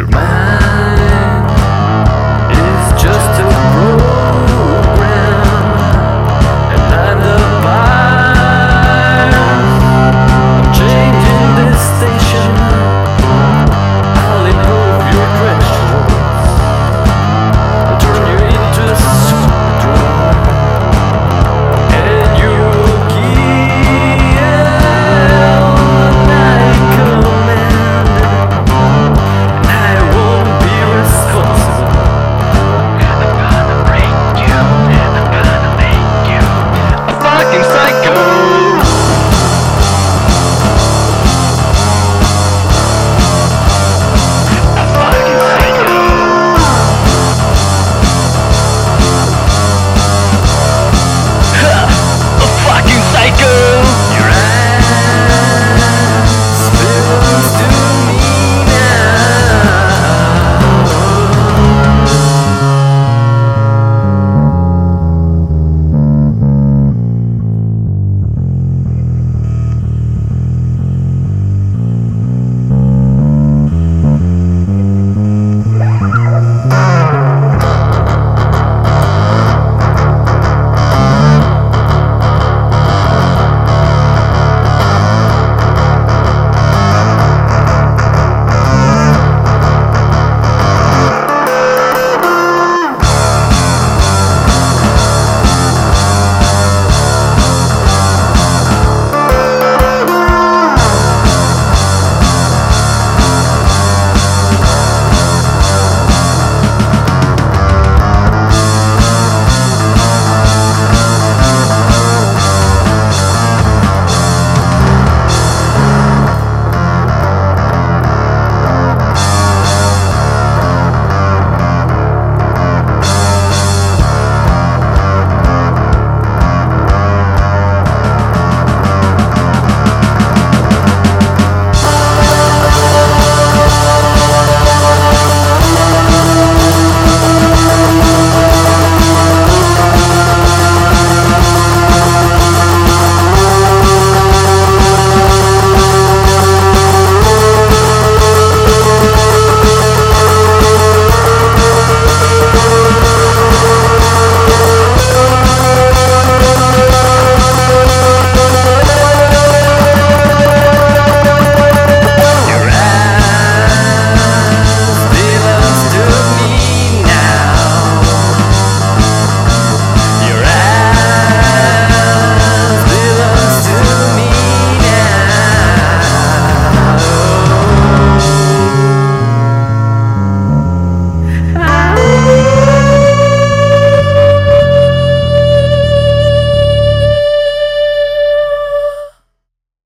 You're mine.